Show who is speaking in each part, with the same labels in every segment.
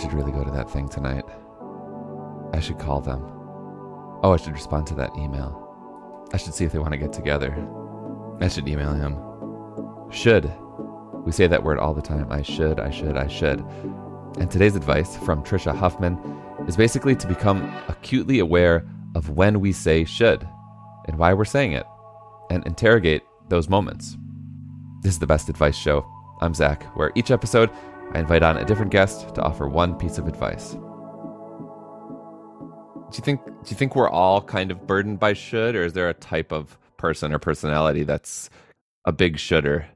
Speaker 1: should really go to that thing tonight. I should call them. Oh, I should respond to that email. I should see if they want to get together. I should email him. Should. We say that word all the time. I should, I should, I should. And today's advice from Tricia Huffman is basically to become acutely aware of when we say should and why we're saying it and interrogate those moments. This is the Best Advice Show. I'm Zak, where each episode I invite on a different guest to offer one piece of advice. Do you think do you think we're all kind of burdened by should or is there a type of person or personality that's a big shoulder?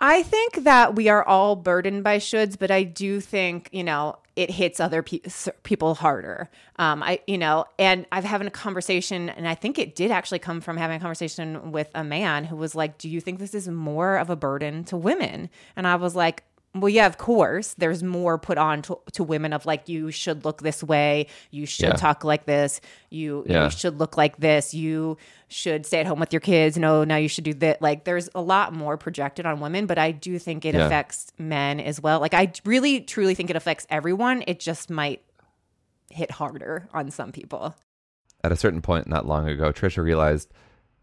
Speaker 2: I think that we are all burdened by shoulds, but I do think, you know, it hits other pe- people harder. Um, I, you know, and I've having a conversation, and I think it did actually come from having a conversation with a man who was like, "Do you think this is more of a burden to women?" And I was like, well, yeah, of course. There's more put on to, to women of like you should look this way, you should yeah. talk like this, you, yeah. you should look like this, you should stay at home with your kids. No, now you should do that. Like there's a lot more projected on women, but I do think it yeah. affects men as well. Like I really truly think it affects everyone. It just might hit harder on some people.
Speaker 1: At a certain point not long ago, Tricia realized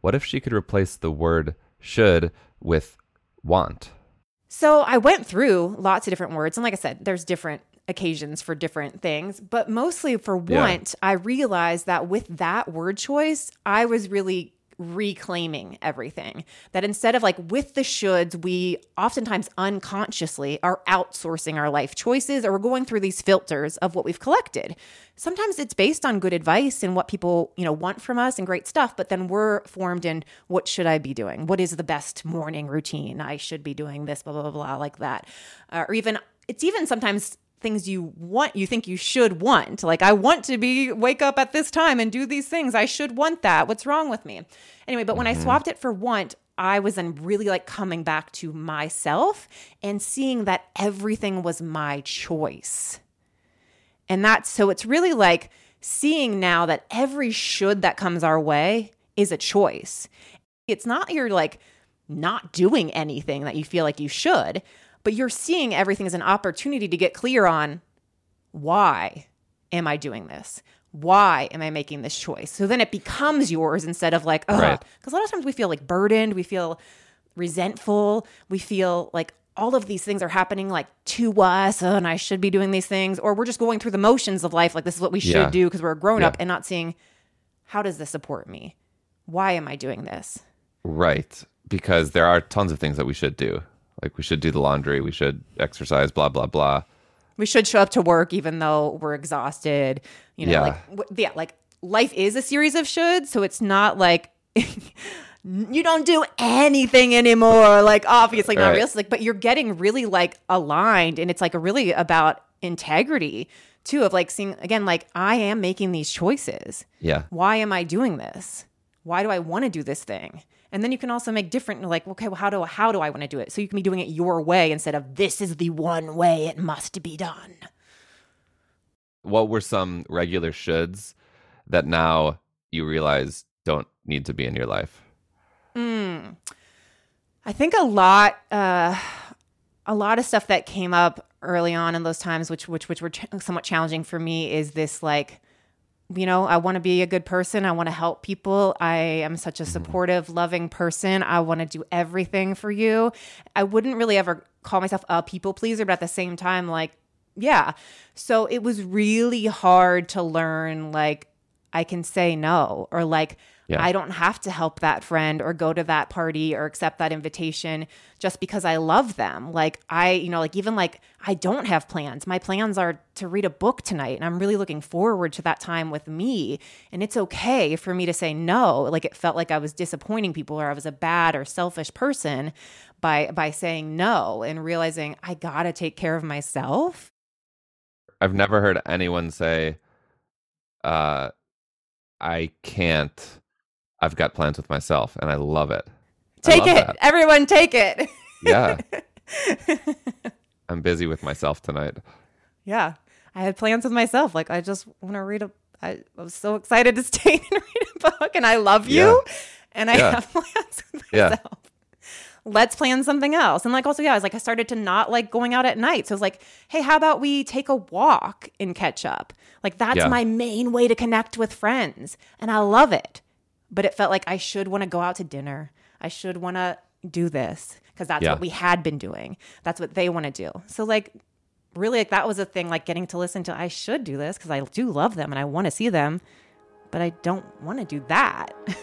Speaker 1: what if she could replace the word should with want?
Speaker 2: So I went through lots of different words. And like I said, there's different occasions for different things. But mostly for want, yeah. I realized that with that word choice, I was really reclaiming everything. That instead of like with the shoulds, we oftentimes unconsciously are outsourcing our life choices or we're going through these filters of what we've collected. Sometimes it's based on good advice and what people, you know, want from us and great stuff, but then we're formed in what should I be doing? What is the best morning routine? I should be doing this, blah, blah, blah, blah like that. Uh, or even, it's even sometimes things you want you think you should want. Like i want to be wake up at this time and do these things. I should want that. What's wrong with me? Anyway but when i mm-hmm. swapped it for want i was then really like coming back to myself and seeing that everything was my choice. And that's so it's really like seeing now that every should that comes our way is a choice. It's not you're like not doing anything that you feel like you should but you're seeing everything as an opportunity to get clear on why am I doing this? Why am I making this choice? So then it becomes yours instead of like, oh, because right. a lot of times we feel like burdened, we feel resentful, we feel like all of these things are happening like to us oh, and I should be doing these things, or we're just going through the motions of life, like this is what we should yeah. do because we're a grown yeah. up and not seeing how does this support me? Why am I doing this?
Speaker 1: Right. Because there are tons of things that we should do. Like we should do the laundry, we should exercise, blah blah blah.
Speaker 2: We should show up to work even though we're exhausted. You know, yeah. like w- yeah, like life is a series of shoulds, so it's not like you don't do anything anymore. Like obviously not right. realistic, but you're getting really like aligned, and it's like really about integrity too. Of like seeing again, like I am making these choices.
Speaker 1: Yeah.
Speaker 2: Why am I doing this? Why do I want to do this thing? And then you can also make different like, okay, well, how do how do I want to do it? So you can be doing it your way instead of this is the one way it must be done.
Speaker 1: What were some regular shoulds that now you realize don't need to be in your life?
Speaker 2: Mm. I think a lot, uh, a lot of stuff that came up early on in those times, which which which were ch- somewhat challenging for me, is this like you know, I want to be a good person. I want to help people. I am such a mm-hmm. supportive, loving person. I want to do everything for you. I wouldn't really ever call myself a people pleaser, but at the same time, like, yeah. So it was really hard to learn, like, I can say no, or like, yeah. I don't have to help that friend or go to that party or accept that invitation just because I love them. Like I, you know, like even like I don't have plans. My plans are to read a book tonight and I'm really looking forward to that time with me. And it's okay for me to say no. Like it felt like I was disappointing people or I was a bad or selfish person by by saying no and realizing I got to take care of myself.
Speaker 1: I've never heard anyone say uh I can't I've got plans with myself and I love it.
Speaker 2: Take
Speaker 1: love
Speaker 2: it. That. Everyone take it.
Speaker 1: yeah. I'm busy with myself tonight.
Speaker 2: Yeah. I had plans with myself. Like I just want to read a I was so excited to stay and read a book and I love you yeah. and I yeah. have plans with myself. Yeah. let's plan something else. And like also, yeah, I was like, I started to not like going out at night. So I was like, hey, how about we take a walk and catch up? Like that's my main way to connect with friends. And I love it. But it felt like I should want to go out to dinner. I should want to do this because that's
Speaker 1: Yeah.
Speaker 2: what we had been doing. That's what they want to do. So like really like that was a thing like getting to listen to I should do this because I do love them and I want to see them, but I don't want to do that.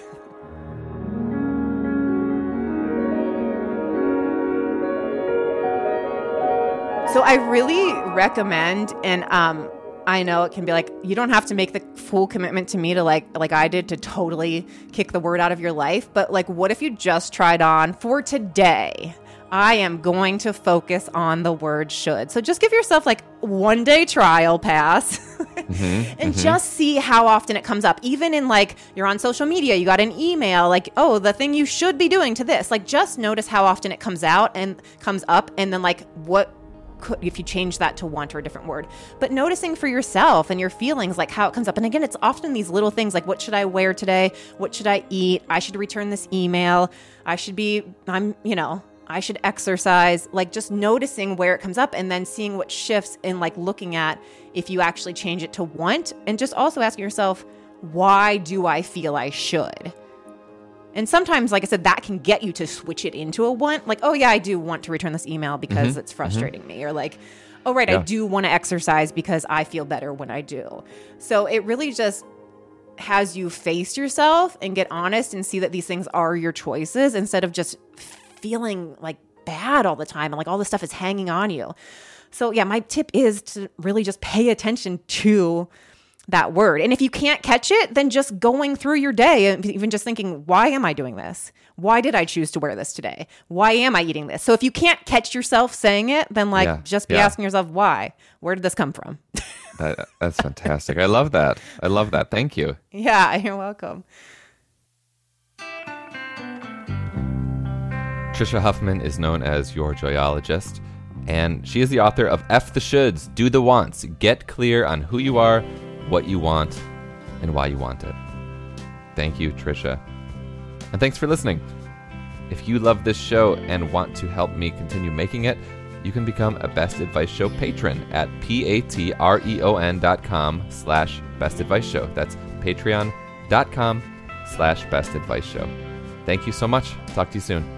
Speaker 2: So I really recommend, and um, I know it can be like you don't have to make the full commitment to me to like like I did to totally kick the word out of your life. But like, what if you just tried on for today? I am going to focus on the word should. So just give yourself like one day trial pass. Mm-hmm. and mm-hmm. just see how often it comes up. Even in like you're on social media, you got an email like, "Oh, the thing you should be doing to this." Like just notice how often it comes out and comes up and then like what could if you change that to want or a different word. But noticing for yourself and your feelings like how it comes up. And again it's often these little things like what should i wear today? What should i eat? I should return this email. I should be i'm you know i should exercise. Like just noticing where it comes up and then seeing what shifts in like looking at if you actually change it to want. And just also asking yourself why do i feel i should and sometimes, like I said, that can get you to switch it into a want. Like, oh, yeah, I do want to return this email because mm-hmm. it's mm-hmm. frustrating me. Or like, oh, right, I do want to exercise because I feel better when I do. So it really just has you face yourself and get honest and see that these things are your choices instead of just feeling like bad all the time and like all this stuff is hanging on you. So, yeah, my tip is to really just pay attention to that word. And if you can't catch it, then just going through your day and even just thinking, why am I doing this? Why did I choose to wear this today? Why am I eating this? So if you can't catch yourself saying it, then like
Speaker 1: Yeah,
Speaker 2: just be
Speaker 1: yeah.
Speaker 2: asking yourself, why? Where did this come from?
Speaker 1: That, that's fantastic. I love that. I love that. Thank you.
Speaker 2: yeah, you're welcome.
Speaker 1: Tricia Huffman is known as your joyologist, and she is the author of F the Shoulds, Do the Wants. Get clear on who you are, what you want, and why you want it. Thank you, Tricia. And thanks for listening. If you love this show and want to help me continue making it, you can become a Best Advice Show patron at p-a-t-r-e-o-n dot com slash Best Advice Show. That's patreon.com slash Best Advice Show. Thank you so much. Talk to you soon.